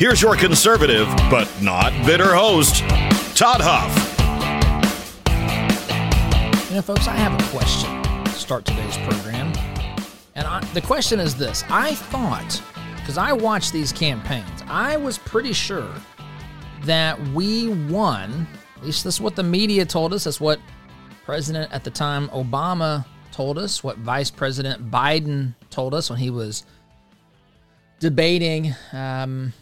Here's your conservative, but not bitter host, Todd Huff. You know, folks, I have a question to start today's program. And I, the question is this I thought, because I watched these campaigns, I was pretty sure that we won. At least that's what the media told us. That's what President at the time Obama told us, what Vice President Biden told us when he was debating um,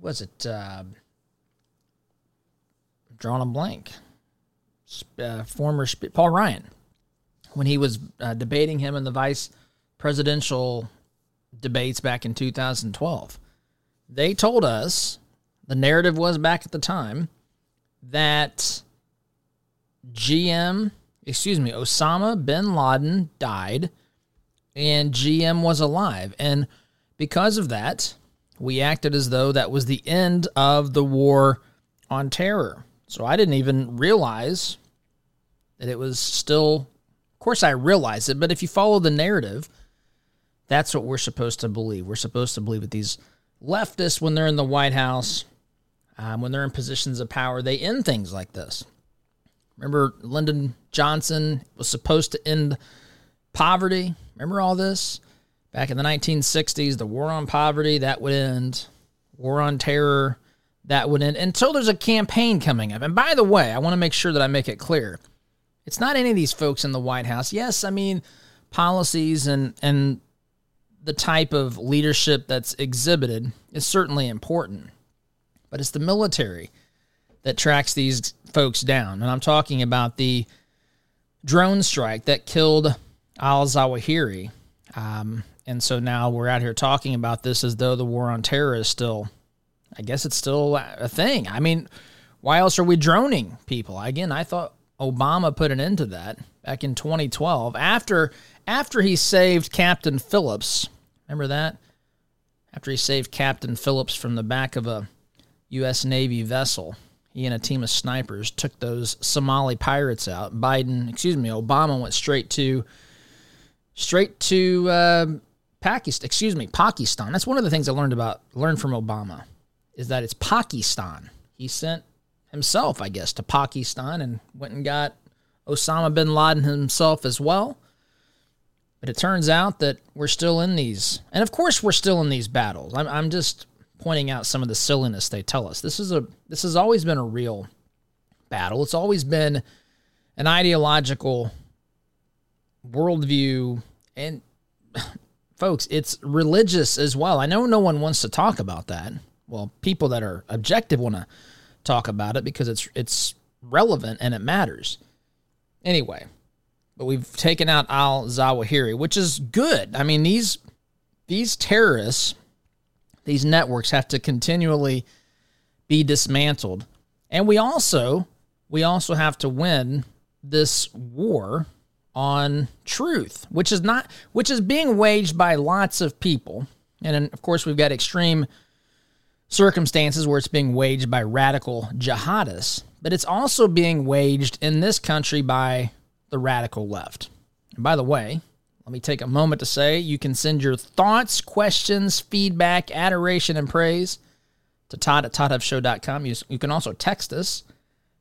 was it uh, drawing a blank? Uh, former Paul Ryan, when he was uh, debating him in the vice presidential debates back in 2012, they told us the narrative was back at the time that GM, excuse me, Osama bin Laden died and GM was alive. And because of that, we acted as though that was the end of the war on terror. So I didn't even realize that it was still, of course, I realized it, but if you follow the narrative, that's what we're supposed to believe. We're supposed to believe that these leftists, when they're in the White House, um, when they're in positions of power, they end things like this. Remember, Lyndon Johnson was supposed to end poverty. Remember all this? Back in the 1960s, the war on poverty, that would end. War on terror, that would end. Until there's a campaign coming up. And by the way, I want to make sure that I make it clear. It's not any of these folks in the White House. Yes, I mean, policies and, and the type of leadership that's exhibited is certainly important. But it's the military that tracks these folks down. And I'm talking about the drone strike that killed al Zawahiri um, and so now we're out here talking about this as though the war on terror is still, I guess it's still a thing. I mean, why else are we droning people? Again, I thought Obama put an end to that back in 2012 after after he saved Captain Phillips. Remember that? After he saved Captain Phillips from the back of a U.S. Navy vessel, he and a team of snipers took those Somali pirates out. Biden, excuse me, Obama went straight to straight to uh, Pakistan, excuse me, Pakistan. That's one of the things I learned about learned from Obama is that it's Pakistan. He sent himself, I guess, to Pakistan and went and got Osama bin Laden himself as well. But it turns out that we're still in these, and of course we're still in these battles. I'm, I'm just pointing out some of the silliness they tell us. This is a this has always been a real battle. It's always been an ideological worldview and folks, it's religious as well. I know no one wants to talk about that. Well, people that are objective want to talk about it because it's it's relevant and it matters. Anyway, but we've taken out Al Zawahiri, which is good. I mean, these these terrorists, these networks have to continually be dismantled. And we also we also have to win this war on truth, which is not which is being waged by lots of people. And of course, we've got extreme circumstances where it's being waged by radical jihadists, but it's also being waged in this country by the radical left. And by the way, let me take a moment to say you can send your thoughts, questions, feedback, adoration, and praise to Todd at ToddHuffShow.com. You, you can also text us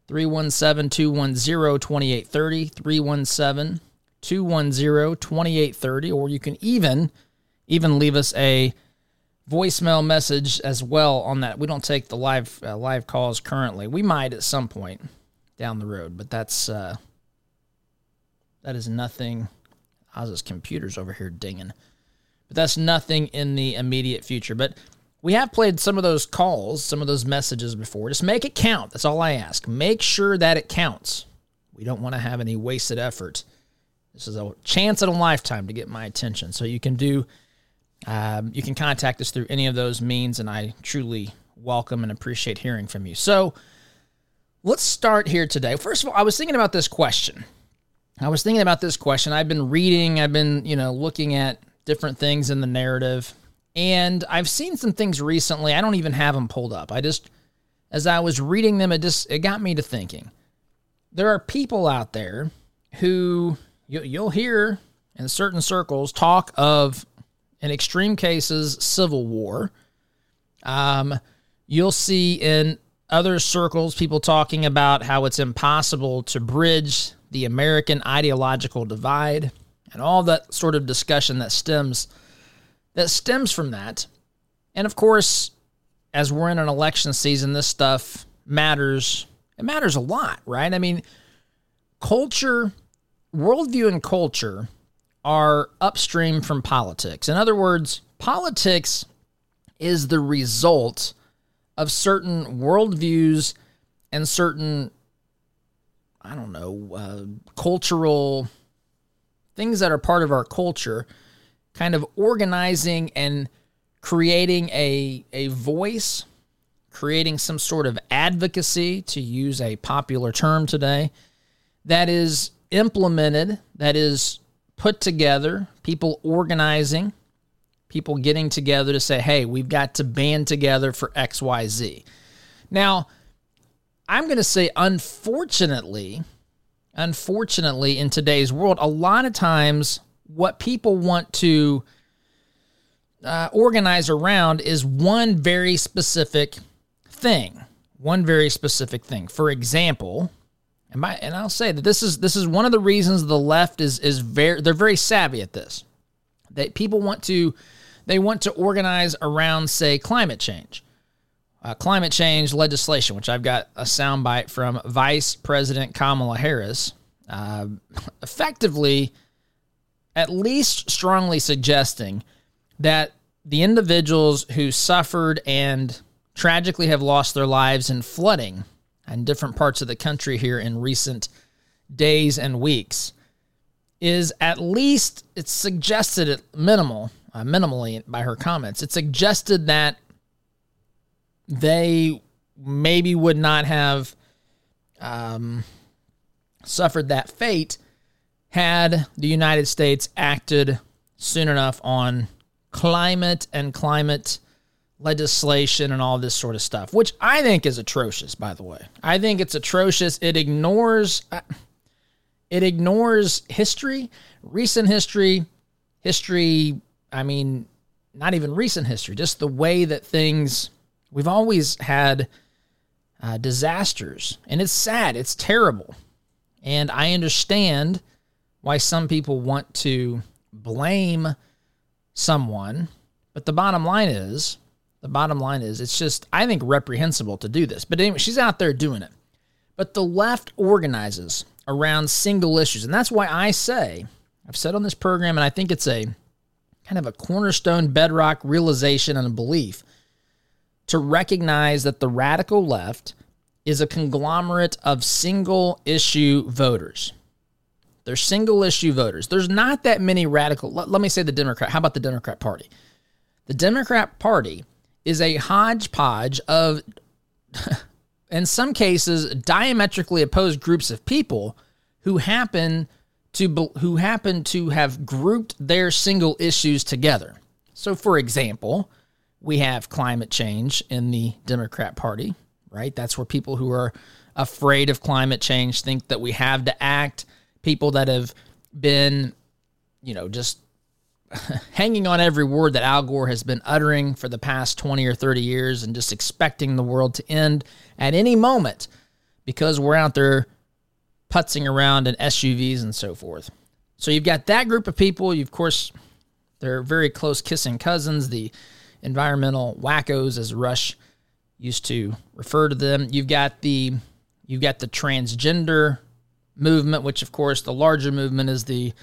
317 210 2830. 317 210-2830 or you can even even leave us a voicemail message as well on that. We don't take the live uh, live calls currently. We might at some point down the road, but that's uh that is nothing. Oz's computer's over here dinging. But that's nothing in the immediate future. But we have played some of those calls, some of those messages before. Just make it count. That's all I ask. Make sure that it counts. We don't want to have any wasted effort this is a chance in a lifetime to get my attention. So you can do, um, you can contact us through any of those means, and I truly welcome and appreciate hearing from you. So let's start here today. First of all, I was thinking about this question. I was thinking about this question. I've been reading, I've been, you know, looking at different things in the narrative, and I've seen some things recently. I don't even have them pulled up. I just, as I was reading them, it just, it got me to thinking. There are people out there who you, you'll hear in certain circles talk of, in extreme cases, civil war. Um, you'll see in other circles people talking about how it's impossible to bridge the American ideological divide and all that sort of discussion that stems that stems from that. And of course, as we're in an election season, this stuff matters. It matters a lot, right? I mean, culture, worldview and culture are upstream from politics. In other words, politics is the result of certain worldviews and certain, I don't know, uh, cultural things that are part of our culture, kind of organizing and creating a, a voice, creating some sort of advocacy, to use a popular term today, that is implemented, that is put together, people organizing, people getting together to say, hey, we've got to band together for XYZ. Now, I'm going to say, unfortunately, unfortunately, in today's world, a lot of times what people want to uh, organize around is one very specific thing. One very specific thing. For example, and, by, and I'll say that this is this is one of the reasons the left is is very they're very savvy at this. That people want to they want to organize around, say, climate change. Uh, climate change legislation, which I've got a soundbite from Vice President Kamala Harris, uh, effectively, at least strongly suggesting that the individuals who suffered and tragically have lost their lives in flooding in different parts of the country here in recent days and weeks is at least it's suggested at minimal uh, minimally by her comments. It suggested that they maybe would not have um, suffered that fate had the United States acted soon enough on climate and climate legislation and all this sort of stuff, which I think is atrocious, by the way. I think it's atrocious. It ignores. Uh, it ignores history, recent history, history I mean, not even recent history, just the way that things, we've always had uh, disasters. And it's sad, it's terrible. And I understand why some people want to blame someone. But the bottom line is, the bottom line is, it's just, I think, reprehensible to do this. But anyway, she's out there doing it. But the left organizes around single issues. And that's why I say, I've said on this program, and I think it's a kind of a cornerstone bedrock realization and a belief to recognize that the radical left is a conglomerate of single issue voters. They're single issue voters. There's not that many radical. Let, let, me say the Democrat. How about the Democrat Party? The Democrat Party is a hodgepodge of, in some cases, diametrically opposed groups of people who happen to who happen to have grouped their single issues together. So, for example, we have climate change in the Democrat Party, right? That's where people who are afraid of climate change think that we have to act. People that have been, you know, just hanging on every word that Al Gore has been uttering for the past 20 or 30 years and just expecting the world to end at any moment because we're out there putzing around in SUVs and so forth. So you've got that group of people. You, of course, they're very close kissing cousins, the environmental wackos, as Rush used to refer to them. You've got the you've got the transgender movement, which of course the larger movement is the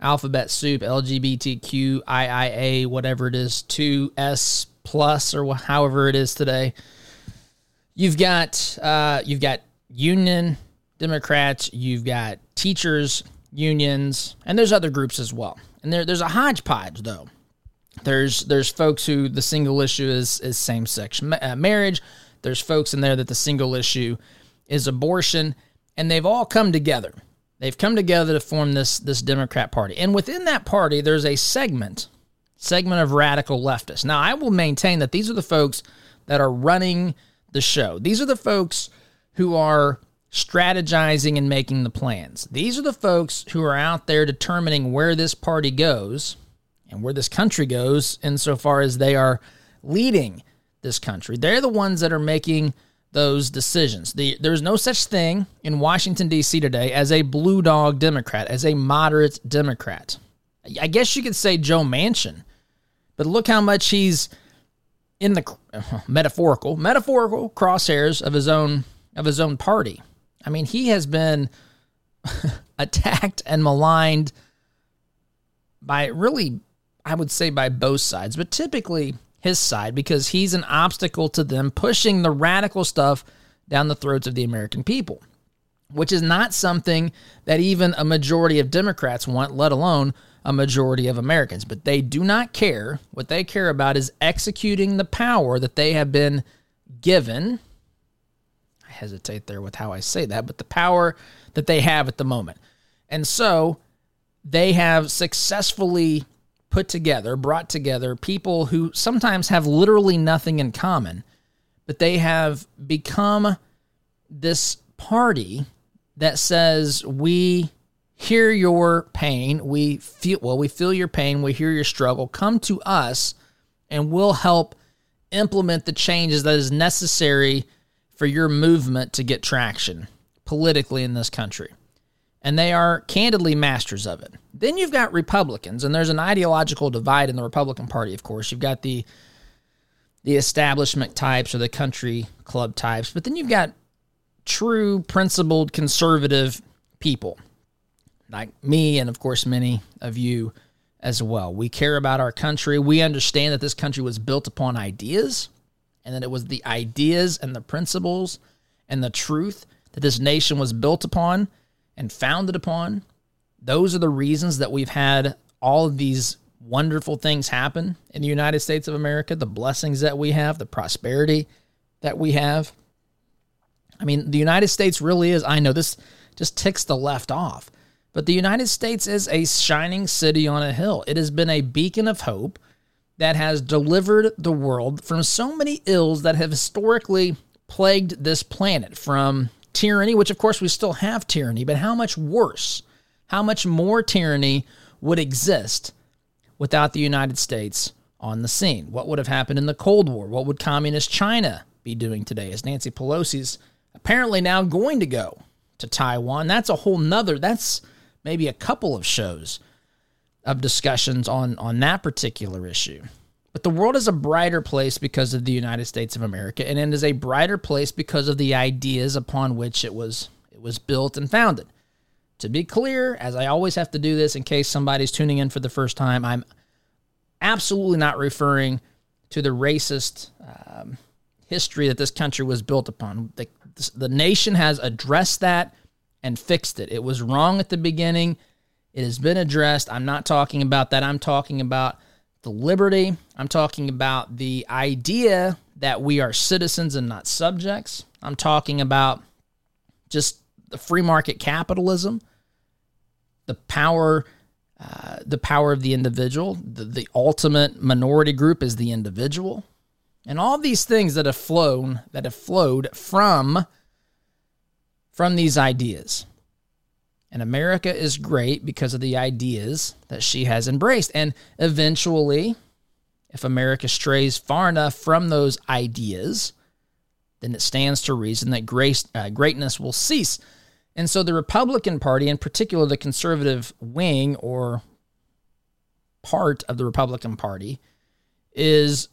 alphabet soup LGBTQIA, whatever it is, 2S plus or however it is today. You've got uh, you've got union Democrats, you've got teachers unions, and there's other groups as well. And there, there's a hodgepodge, though. There's there's folks who the single issue is is same sex uh, marriage. There's folks in there that the single issue is abortion, and they've all come together. They've come together to form this this Democrat Party, and within that party, there's a segment segment of radical leftists. Now, I will maintain that these are the folks that are running the show. These are the folks who are strategizing and making the plans. These are the folks who are out there determining where this party goes and where this country goes insofar as they are leading this country. They're the ones that are making those decisions. The, there's no such thing in Washington, D.C. today as a blue dog Democrat, as a moderate Democrat. I guess you could say Joe Manchin, but look how much he's in the metaphorical, metaphorical crosshairs of his own of his own party. I mean, he has been attacked and maligned by really, I would say, by both sides, but typically his side because he's an obstacle to them pushing the radical stuff down the throats of the American people, which is not something that even a majority of Democrats want, let alone a majority of Americans. But they do not care. What they care about is executing the power that they have been given I hesitate there with how I say that, but the power that they have at the moment. And so they have successfully put together, brought together people who sometimes have literally nothing in common, but they have become this party that says, We hear your pain. We feel, well, we feel your pain. We hear your struggle. Come to us and we'll help implement the changes that is necessary for your movement to get traction politically in this country. And they are candidly masters of it. Then you've got Republicans, and there's an ideological divide in the Republican Party, of course. You've got the the establishment types or the country club types, but then you've got true principled conservative people like me and of course many of you as well. We care about our country. We understand that this country was built upon ideas and that it was the ideas and the principles and the truth that this nation was built upon and founded upon. Those are the reasons that we've had all of these wonderful things happen in the United States of America, the blessings that we have, the prosperity that we have. I mean, the United States really is, I know this just ticks the left off, but the United States is a shining city on a hill. It has been a beacon of hope that has delivered the world from so many ills that have historically plagued this planet from tyranny, which of course we still have tyranny, but how much worse, how much more tyranny would exist without the United States on the scene? What would have happened in the Cold War? What would communist China be doing today as Nancy Pelosi's apparently now going to go to Taiwan? That's a whole nother, that's maybe a couple of shows of discussions on on that particular issue. But the world is a brighter place because of the United States of America, and it is a brighter place because of the ideas upon which it was it was built and founded. To be clear, as I always have to do this in case somebody's tuning in for the first time, I'm absolutely not referring to the racist um, history that this country was built upon. The, the nation has addressed that and fixed it. It was wrong at the beginning it has been addressed. I'm not talking about that. I'm talking about the liberty. I'm talking about the idea that we are citizens and not subjects. I'm talking about just the free market capitalism, the power, uh, the power of the individual. The, the ultimate minority group is the individual, and all these things that have flown, that have flowed from from these ideas. And America is great because of the ideas that she has embraced. And eventually, if America strays far enough from those ideas, then it stands to reason that grace, uh, greatness will cease. And so the Republican Party, in particular the conservative wing or part of the Republican Party, is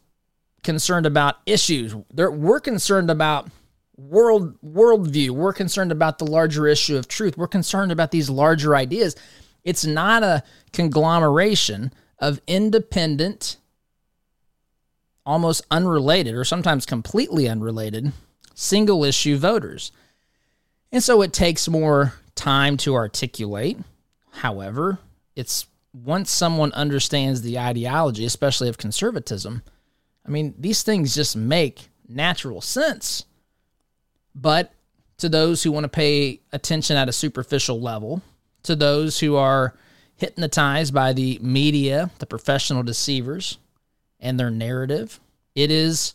concerned about issues. They're, we're concerned about world worldview. We're concerned about the larger issue of truth. We're concerned about these larger ideas. It's not a conglomeration of independent, almost unrelated, or sometimes completely unrelated, single issue voters. And so it takes more time to articulate. However, it's once someone understands the ideology, especially of conservatism, I mean, these things just make natural sense. But to those who want to pay attention at a superficial level, to those who are hypnotized by the media, the professional deceivers, and their narrative, it is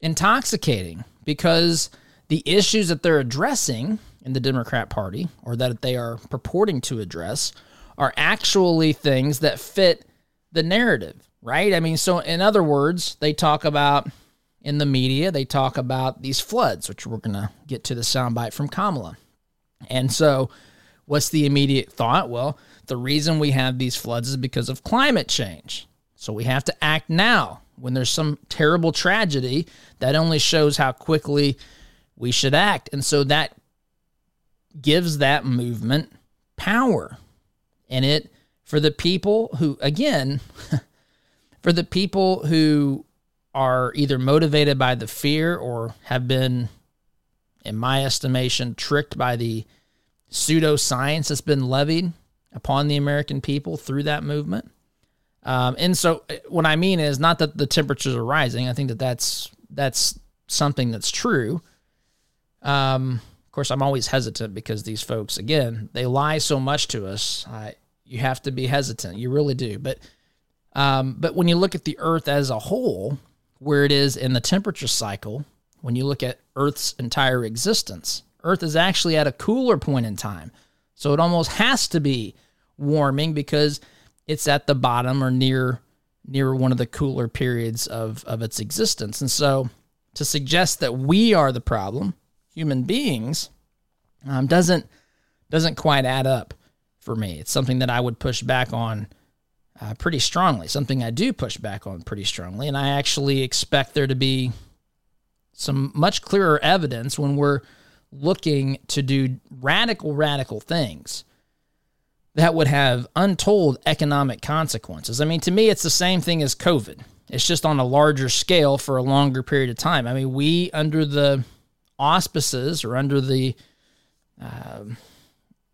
intoxicating because the issues that they're addressing in the Democrat Party or that they are purporting to address are actually things that fit the narrative, right? I mean, so in other words, they talk about in the media, they talk about these floods, which we're going to get to the soundbite from Kamala. And so, what's the immediate thought? Well, the reason we have these floods is because of climate change. So, we have to act now when there's some terrible tragedy that only shows how quickly we should act. And so, that gives that movement power. And it, for the people who, again, for the people who are either motivated by the fear or have been, in my estimation, tricked by the pseudoscience that's been levied upon the American people through that movement. Um, and so, uh, what I mean is not that the temperatures are rising. I think that that's that's something that's true. Um, of course, I'm always hesitant because these folks, again, they lie so much to us. I, you have to be hesitant. You really do. But um, but when you look at the Earth as a whole, where it is in the temperature cycle, when you look at Earth's entire existence, Earth is actually at a cooler point in time. So it almost has to be warming because it's at the bottom or near near one of the cooler periods of, of its existence. And so to suggest that we are the problem, human beings, um, doesn't doesn't quite add up for me. It's something that I would push back on uh, pretty strongly, something I do push back on pretty strongly. And I actually expect there to be some much clearer evidence when we're looking to do radical, radical things that would have untold economic consequences. I mean, to me, it's the same thing as COVID. It's just on a larger scale for a longer period of time. I mean, we, under the auspices or under the uh,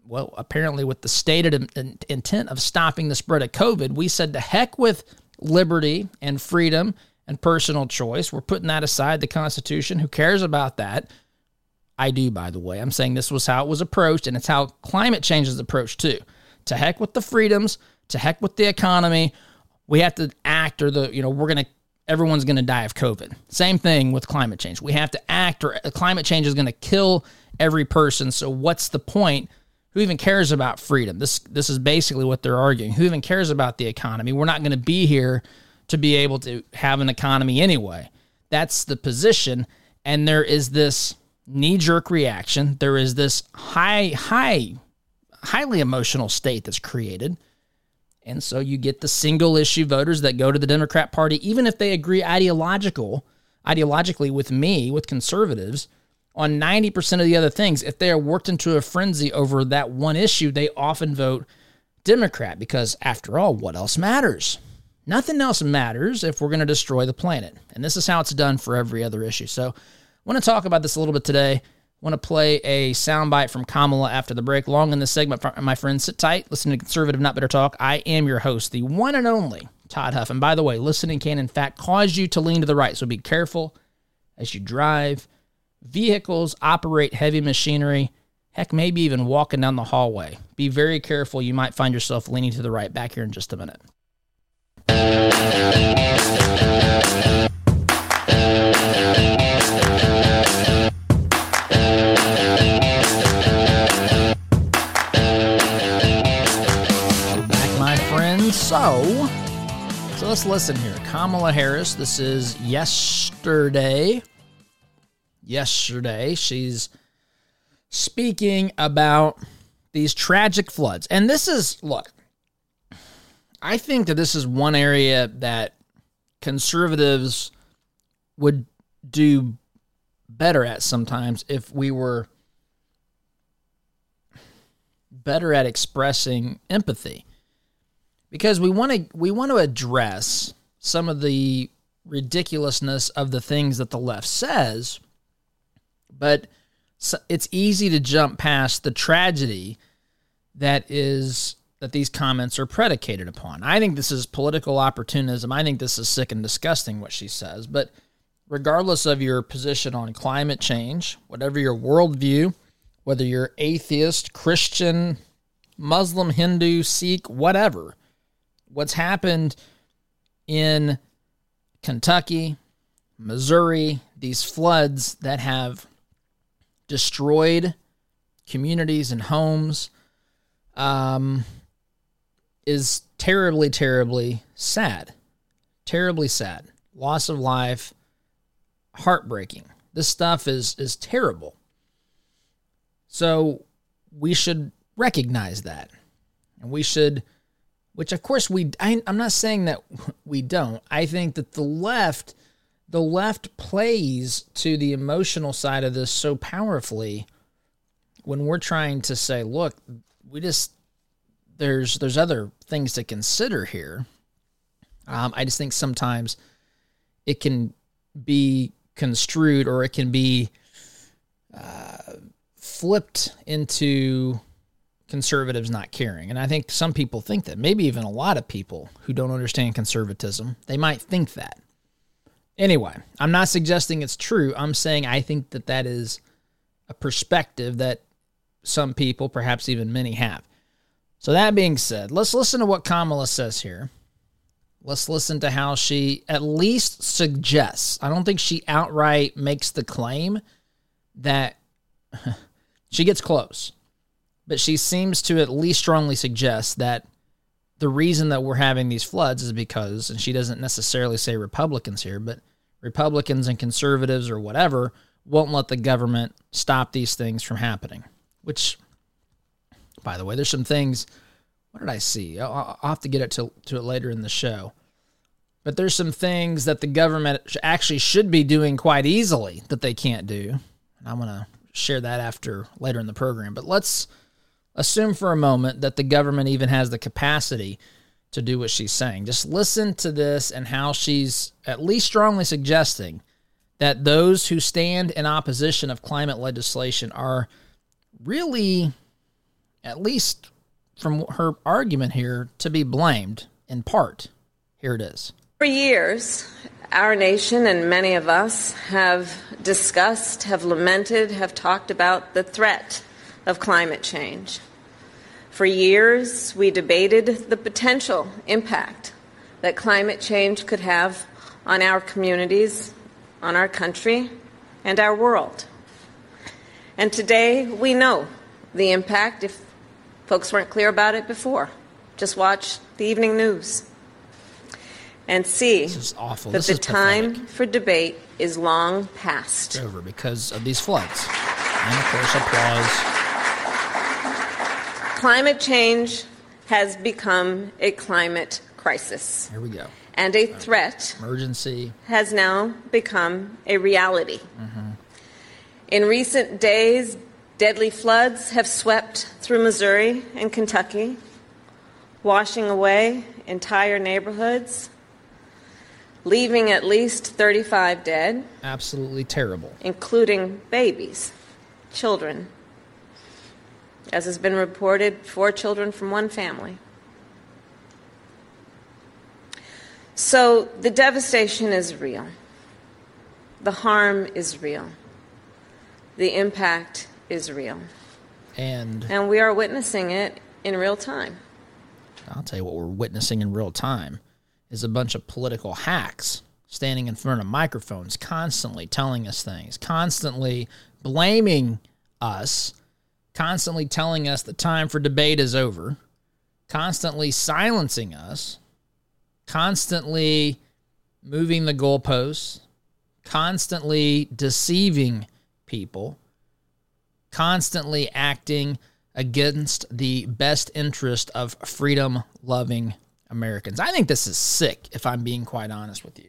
well, apparently with the stated intent of stopping the spread of COVID, we said to heck with liberty and freedom and personal choice. We're putting that aside, the Constitution. Who cares about that? I do, by the way. I'm saying this was how it was approached, and it's how climate change is approached too. To heck with the freedoms, to heck with the economy. We have to act, or the, you know, we're going to, everyone's going to die of COVID. Same thing with climate change. We have to act, or uh, climate change is going to kill every person. So, what's the point who even cares about freedom? This this is basically what they're arguing. Who even cares about the economy? We're not going to be here to be able to have an economy anyway. That's the position and there is this knee jerk reaction. There is this high high highly emotional state that's created. And so you get the single issue voters that go to the Democrat Party even if they agree ideological ideologically with me, with conservatives, on 90% of the other things. If they are worked into a frenzy over that one issue, they often vote Democrat because, after all, what else matters? Nothing else matters if we're going to destroy the planet. And this is how it's done for every other issue. So, I want to talk about this a little bit today. I want to play a soundbite from Kamala after the break. Long in this segment, my friends, sit tight. Listen to Conservative Not Bitter Talk. I am your host, the one and only Todd Huff. And by the way, listening can, in fact, cause you to lean to the right. So be careful as you drive Vehicles operate heavy machinery, heck, maybe even walking down the hallway. Be very careful. You might find yourself leaning to the right. Back here in just a minute. Back, my friends. So, so let's listen here. Kamala Harris. This is yesterday yesterday. She's speaking about these tragic floods. And this is, look, I think that this is one area that conservatives would do better at sometimes if we were better at expressing empathy because we want to we want to address some of the ridiculousness of the things that the left says but it's easy to jump past the tragedy that is that these comments are predicated upon. I think this is political opportunism. I think this is sick and disgusting what she says. But regardless of your position on climate change, whatever your worldview, whether you're atheist, Christian, Muslim, Hindu, Sikh, whatever, what's happened in Kentucky, Missouri, these floods that have destroyed communities and homes um, is terribly, terribly sad. Terribly sad. Loss of life, heartbreaking. This stuff is is terrible. So we should recognize that, and we should, which of course we. I, I'm not saying that we don't. I think that the left, the left plays to the emotional side of this so powerfully when we're trying to say, look, we just there's there's other things to consider here. Um, I just think sometimes it can be construed or it can be uh, flipped into conservatives not caring. And I think some people think that. Maybe even a lot of people who don't understand conservatism, they might think that. Anyway, I'm not suggesting it's true. I'm saying I think that that is a perspective that some people, perhaps even many, have. So, that being said, let's listen to what Kamala says here. Let's listen to how she at least suggests. I don't think she outright makes the claim that she gets close, but she seems to at least strongly suggest that the reason that we're having these floods is because, and she doesn't necessarily say Republicans here, but Republicans and conservatives or whatever won't let the government stop these things from happening. Which, by the way, there's some things. What did I see? I'll, I'll have to get it to, to it later in the show. But there's some things that the government actually should be doing quite easily that they can't do. And I'm going to share that after later in the program. But let's assume for a moment that the government even has the capacity to do what she's saying. Just listen to this and how she's at least strongly suggesting that those who stand in opposition of climate legislation are really, at least from her argument here, to be blamed in part. Here it is. For years, our nation and many of us have discussed, have lamented, have talked about the threat of climate change. For years, we debated the potential impact that climate change could have on our communities, on our country, and our world. And today we know the impact if folks weren't clear about it before. Just watch the evening news and see that this the time for debate is long past. It's over because of these floods. And of course, applause. Climate change has become a climate crisis. Here we go. And a threat emergency has now become a reality. Mm-hmm. In recent days, deadly floods have swept through Missouri and Kentucky, washing away entire neighborhoods, leaving at least 35 dead. Absolutely terrible. Including babies, children. As has been reported, four children from one family. So the devastation is real. The harm is real the impact is real. And and we are witnessing it in real time. I'll tell you what we're witnessing in real time is a bunch of political hacks standing in front of microphones constantly telling us things, constantly blaming us, constantly telling us the time for debate is over, constantly silencing us, constantly moving the goalposts, constantly deceiving people constantly acting against the best interest of freedom loving Americans. I think this is sick, if I'm being quite honest with you.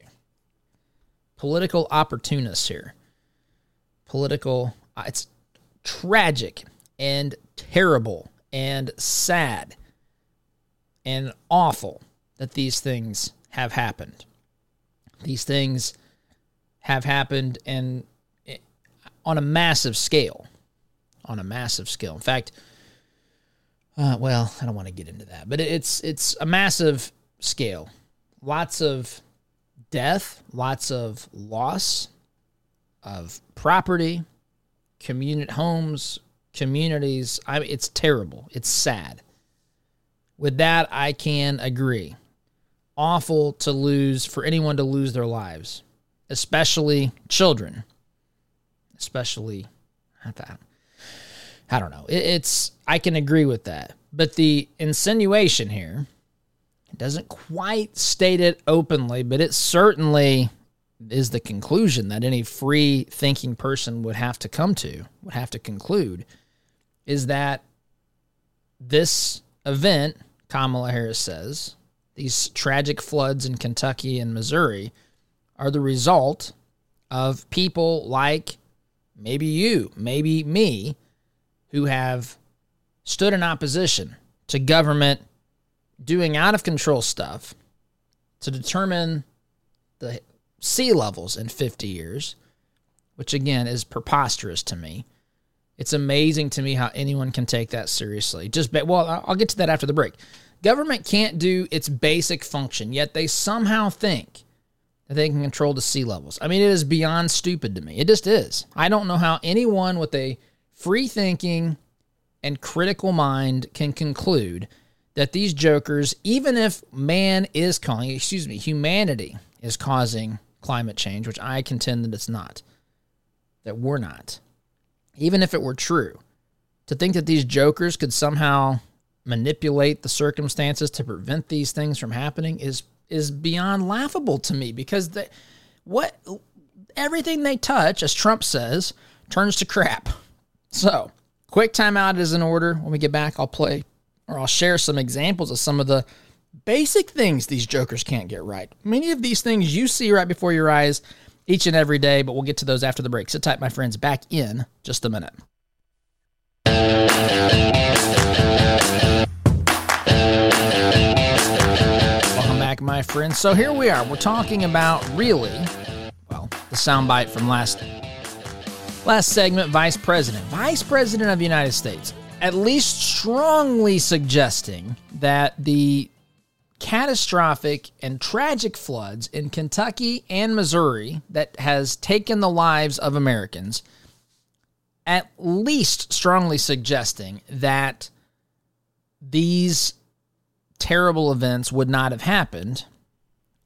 Political opportunists here. Political, uh, it's tragic and terrible and sad and awful that these things have happened. These things have happened and on a massive scale. On a massive scale. In fact, Uh, well, I don't want to get into that, but it's it's a massive scale. Lots of death, lots of loss of property, community homes, communities. I it's terrible. It's sad. With that, I can agree. Awful to lose for anyone to lose their lives, especially children. Especially, at that. I don't know. It, it's I can agree with that, but the insinuation here doesn't quite state it openly, but it certainly is the conclusion that any free thinking person would have to come to, would have to conclude, is that this event, Kamala Harris says, these tragic floods in Kentucky and Missouri are the result of people like maybe you, maybe me, who have stood in opposition to government doing out of control stuff to determine the sea levels in 50 years, which again is preposterous to me. It's amazing to me how anyone can take that seriously. Just well, I'll get to that after the break. Government can't do its basic function, yet they somehow think that they can control the sea levels. I mean, it is beyond stupid to me. It just is. I don't know how anyone with a free thinking and critical mind can conclude that these jokers, even if man is calling, excuse me, humanity is causing climate change, which I contend that it's not, that we're not, even if it were true, to think that these jokers could somehow manipulate the circumstances to prevent these things from happening is is beyond laughable to me because what everything they touch, as Trump says, turns to crap. So, quick timeout is in order. When we get back, I'll play or I'll share some examples of some of the basic things these jokers can't get right. Many of these things you see right before your eyes each and every day, but we'll get to those after the break. Sit tight, my friends. Back in just a minute. Welcome back, my friends. So here we are. We're talking about really, well, the soundbite from last last segment, Vice President. Vice President of the United States at least strongly suggesting that the catastrophic and tragic floods in Kentucky and Missouri that has taken the lives of Americans, at least strongly suggesting that these terrible events would not have happened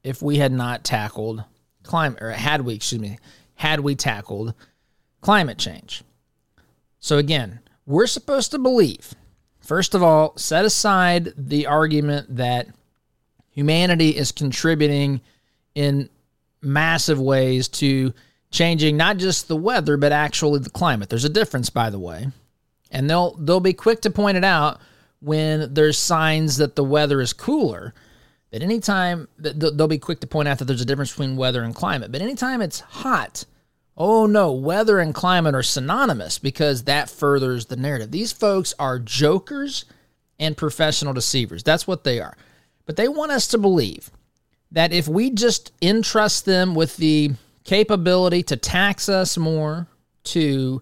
if we had not tackled climate, or had we, excuse me, had we tackled climate change. So again, we're supposed to believe, first of all, set aside the argument that humanity is contributing in massive ways to changing not just the weather but actually the climate. There's a difference by the way. And they'll they'll be quick to point it out when there's signs that the weather is cooler. But anytime they'll be quick to point out that there's a difference between weather and climate. But anytime it's hot, oh no, weather and climate are synonymous because that furthers the narrative. These folks are jokers and professional deceivers. That's what they are. But they want us to believe that if we just entrust them with the capability to tax us more, to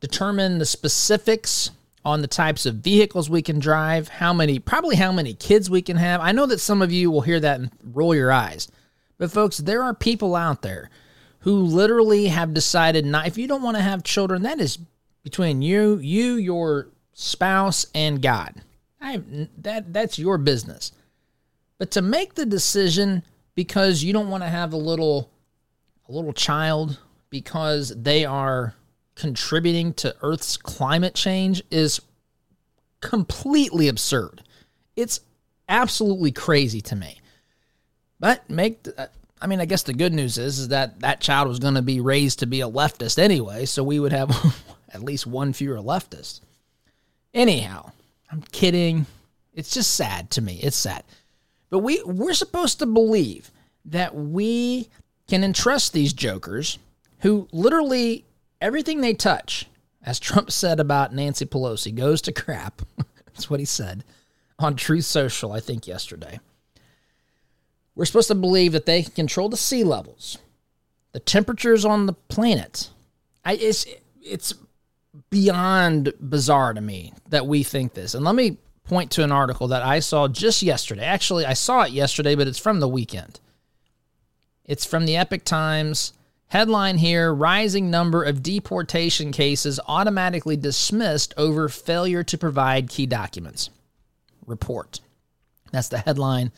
determine the specifics on the types of vehicles we can drive, how many, probably how many kids we can have. I know that some of you will hear that and roll your eyes. But folks, there are people out there who literally have decided not if you don't want to have children, that is between you, you, your spouse, and God. I that that's your business. But to make the decision because you don't want to have a little a little child because they are contributing to Earth's climate change is completely absurd. It's absolutely crazy to me. But make uh, I mean, I guess the good news is is that that child was going to be raised to be a leftist anyway, so we would have at least one fewer leftist. Anyhow, I'm kidding. It's just sad to me. It's sad. But we we're supposed to believe that we can entrust these jokers who literally everything they touch, as Trump said about Nancy Pelosi, goes to crap. That's what he said on Truth Social, I think, yesterday. We're supposed to believe that they can control the sea levels, the temperatures on the planet. I, it's it's beyond bizarre to me that we think this. And let me point to an article that I saw just yesterday. Actually, I saw it yesterday, but it's from the weekend. It's from the Epoch Times. Headline here Rising number of deportation cases automatically dismissed over failure to provide key documents. Report. That's the headline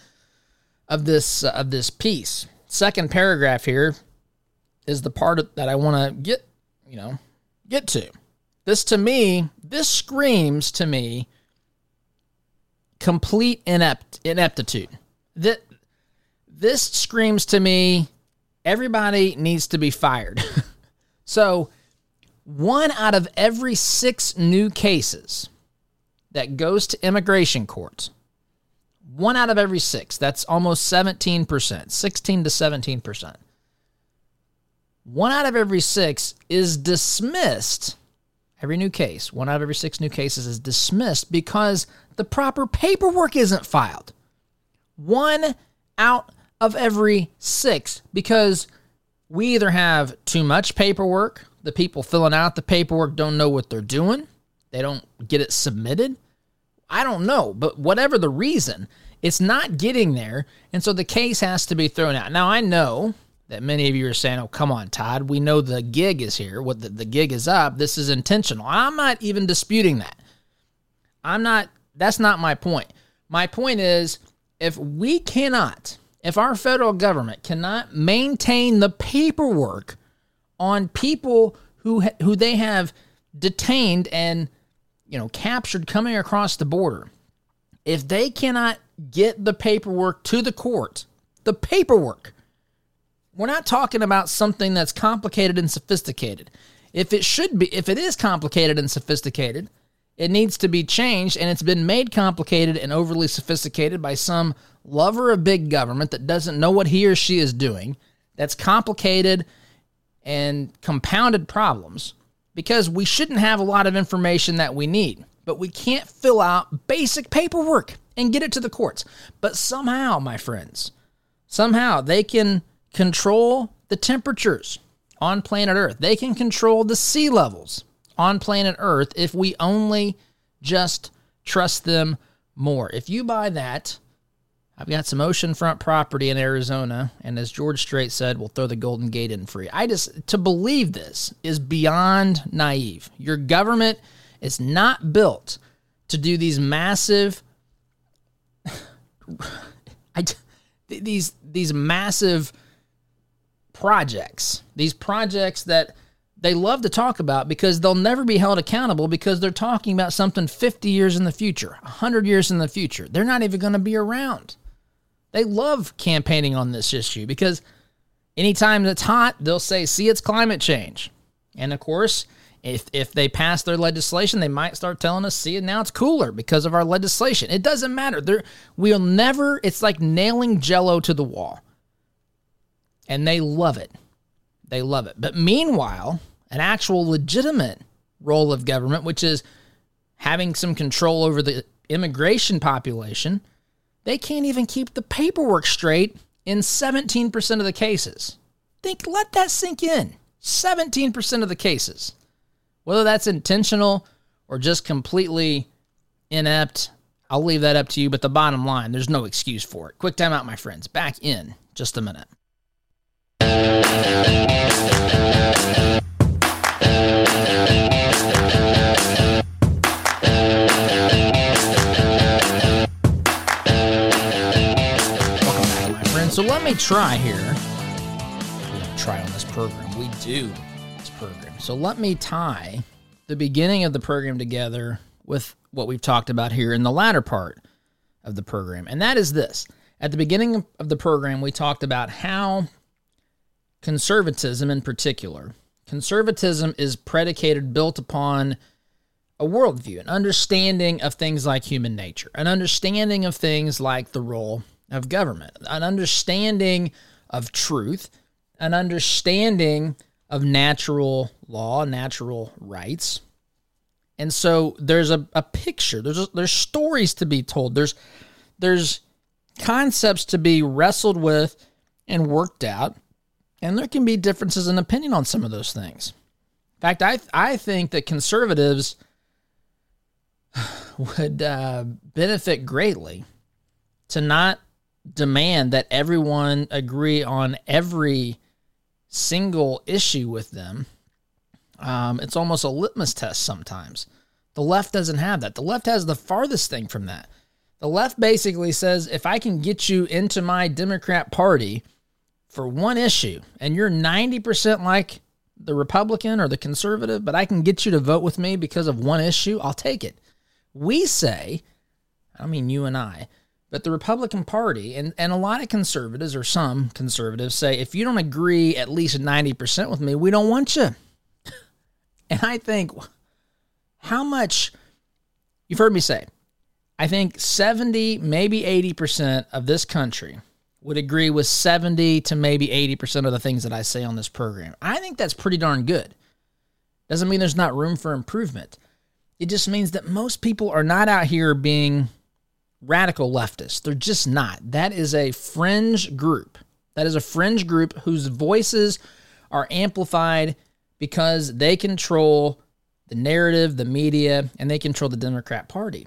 of this uh, of this piece. Second paragraph here is the part that I want to get, you know, get to. This to me, this screams to me complete inept ineptitude. That this screams to me everybody needs to be fired. so, one out of every 6 new cases that goes to immigration courts, one out of every 6, that's almost 17%, 16 to 17%. One out of every 6 is dismissed every new case, one out of every six new cases is dismissed because the proper paperwork isn't filed. One out of every six because we either have too much paperwork, the people filling out the paperwork don't know what they're doing, they don't get it submitted. I don't know, but whatever the reason, it's not getting there. And so the case has to be thrown out. Now, I know that many of you are saying, oh, come on, Todd. We know the gig is here. What the, the gig is up. This is intentional. I'm not even disputing that. I'm not, that's not my point. My point is if we cannot, if our federal government cannot maintain the paperwork on people who, who they have detained and, you know, captured coming across the border, if they cannot get the paperwork to the court, the paperwork, we're not talking about something that's complicated and sophisticated. If it should be, if it is complicated and sophisticated, it needs to be changed, and it's been made complicated and overly sophisticated by some lover of big government that doesn't know what he or she is doing, that's complicated and compounded problems because we shouldn't have a lot of information that we need, but we can't fill out basic paperwork and get it to the courts. But somehow, my friends, somehow they can control the temperatures on planet Earth. They can control the sea levels on planet Earth if we only just trust them more. If you buy that, I've got some oceanfront property in Arizona, and as George Strait said, we'll throw the Golden Gate in free. I just, to believe this is beyond naive. Your government is not built to do these massive, I, these, these massive projects, these projects that they love to talk about because they'll never be held accountable because they're talking about something 50 years in the future, 100 years in the future. They're not even going to be around. They love campaigning on this issue because anytime it's hot, they'll say, see, it's climate change. And of course, if, if they pass their legislation, they might start telling us, see, now it's cooler because of our legislation. It doesn't matter. They're, we'll never, it's like nailing jello to the wall and they love it. They love it. But meanwhile, an actual legitimate role of government, which is having some control over the immigration population, they can't even keep the paperwork straight in 17% of the cases. Think, let that sink in. 17% of the cases. Whether that's intentional or just completely inept, I'll leave that up to you. But the bottom line, there's no excuse for it. Quick time out, my friends. Back in just a minute. So let me try here. We don't try on this program. We do this program. So let me tie the beginning of the program together with what we've talked about here in the latter part of the program. And that is this. At the beginning of the program, we talked about how conservatism in particular, conservatism is predicated, built upon a worldview, an understanding of things like human nature, an understanding of things like the role of government, an understanding of truth, an understanding of natural law, natural rights. And so there's a, a picture, there's a, there's stories to be told. There's there's concepts to be wrestled with and worked out and there can be differences in opinion on some of those things. In fact, I, I think that conservatives, would uh, benefit greatly to not demand that everyone agree on every single issue with them. Um, it's almost a litmus test sometimes. The left doesn't have that. The left has the farthest thing from that. The left basically says if I can get you into my Democrat Party for one issue and you're 90% like the Republican or the conservative, but I can get you to vote with me because of one issue, I'll take it. We say, I mean you and I, but the Republican Party and, and a lot of conservatives or some conservatives say if you don't agree at least 90% with me, we don't want you. and I think how much you've heard me say, I think 70, maybe 80% of this country would agree with 70 to maybe 80% of the things that I say on this program. I think that's pretty darn good. Doesn't mean there's not room for improvement. It just means that most people are not out here being radical leftists. They're just not. That is a fringe group. That is a fringe group whose voices are amplified because they control the narrative, the media, and they control the Democrat Party.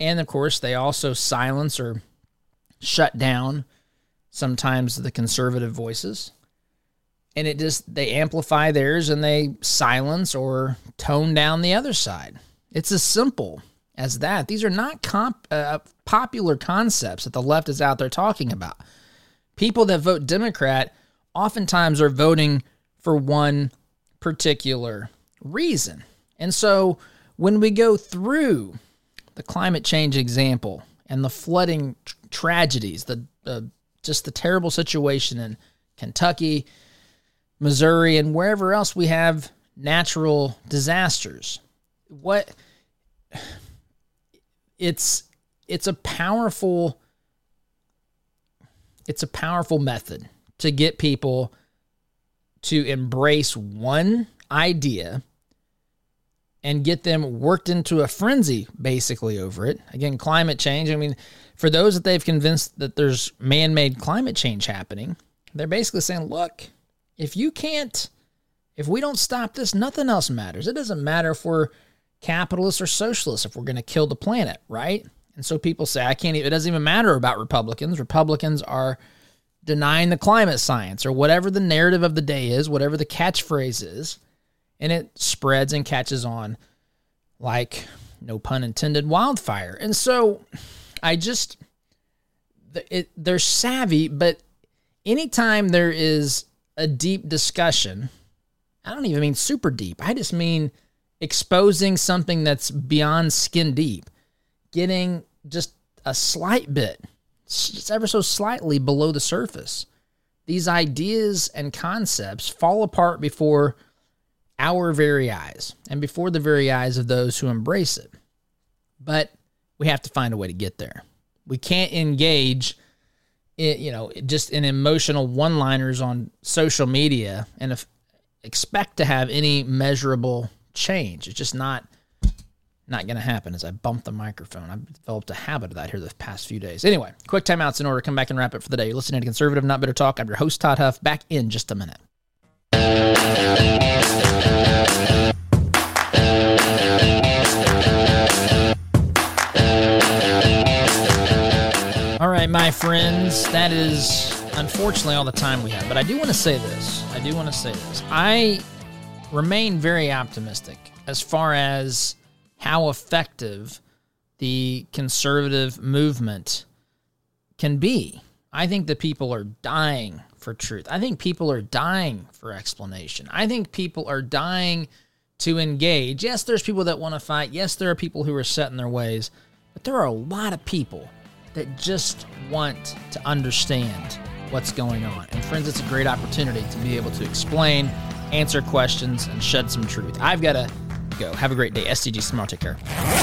And of course, they also silence or shut down sometimes the conservative voices. And it just, they amplify theirs and they silence or tone down the other side. It's as simple as that. These are not comp, uh, popular concepts that the left is out there talking about. People that vote Democrat oftentimes are voting for one particular reason. And so when we go through the climate change example and the flooding tr- tragedies, the uh, just the terrible situation in Kentucky, Missouri, and wherever else we have natural disasters, what it's it's a powerful it's a powerful method to get people to embrace one idea and get them worked into a frenzy basically over it. Again, climate change. I mean, for those that they've convinced that there's man made climate change happening, they're basically saying, look, if you can't, if we don't stop this, nothing else matters. It doesn't matter if we're capitalists or socialists, if we're going to kill the planet, right? And so people say, I can't, even, it doesn't even matter about Republicans. Republicans are denying the climate science or whatever the narrative of the day is, whatever the catchphrase is and it spreads and catches on like no pun intended wildfire. And so i just it, they're savvy but anytime there is a deep discussion i don't even mean super deep i just mean exposing something that's beyond skin deep getting just a slight bit just ever so slightly below the surface. These ideas and concepts fall apart before our very eyes and before the very eyes of those who embrace it. But we have to find a way to get there. We can't engage in, you know, just in emotional one-liners on social media and if, expect to have any measurable change. It's just not not going to happen as I bump the microphone. I've developed a habit of that here the past few days. Anyway, quick timeouts in order. Come back and wrap it for the day. You're listening to Conservative Not Bitter Talk. I'm your host, Todd Huff. Back in just a minute. My friends, that is unfortunately all the time we have. But I do want to say this. I do want to say this. I remain very optimistic as far as how effective the conservative movement can be. I think that people are dying for truth. I think people are dying for explanation. I think people are dying to engage. Yes, there's people that want to fight. Yes, there are people who are set in their ways. But there are a lot of people that just want to understand what's going on. And friends, it's a great opportunity to be able to explain, answer questions, and shed some truth. I've got to go. Have a great day. STG Smart. Take care.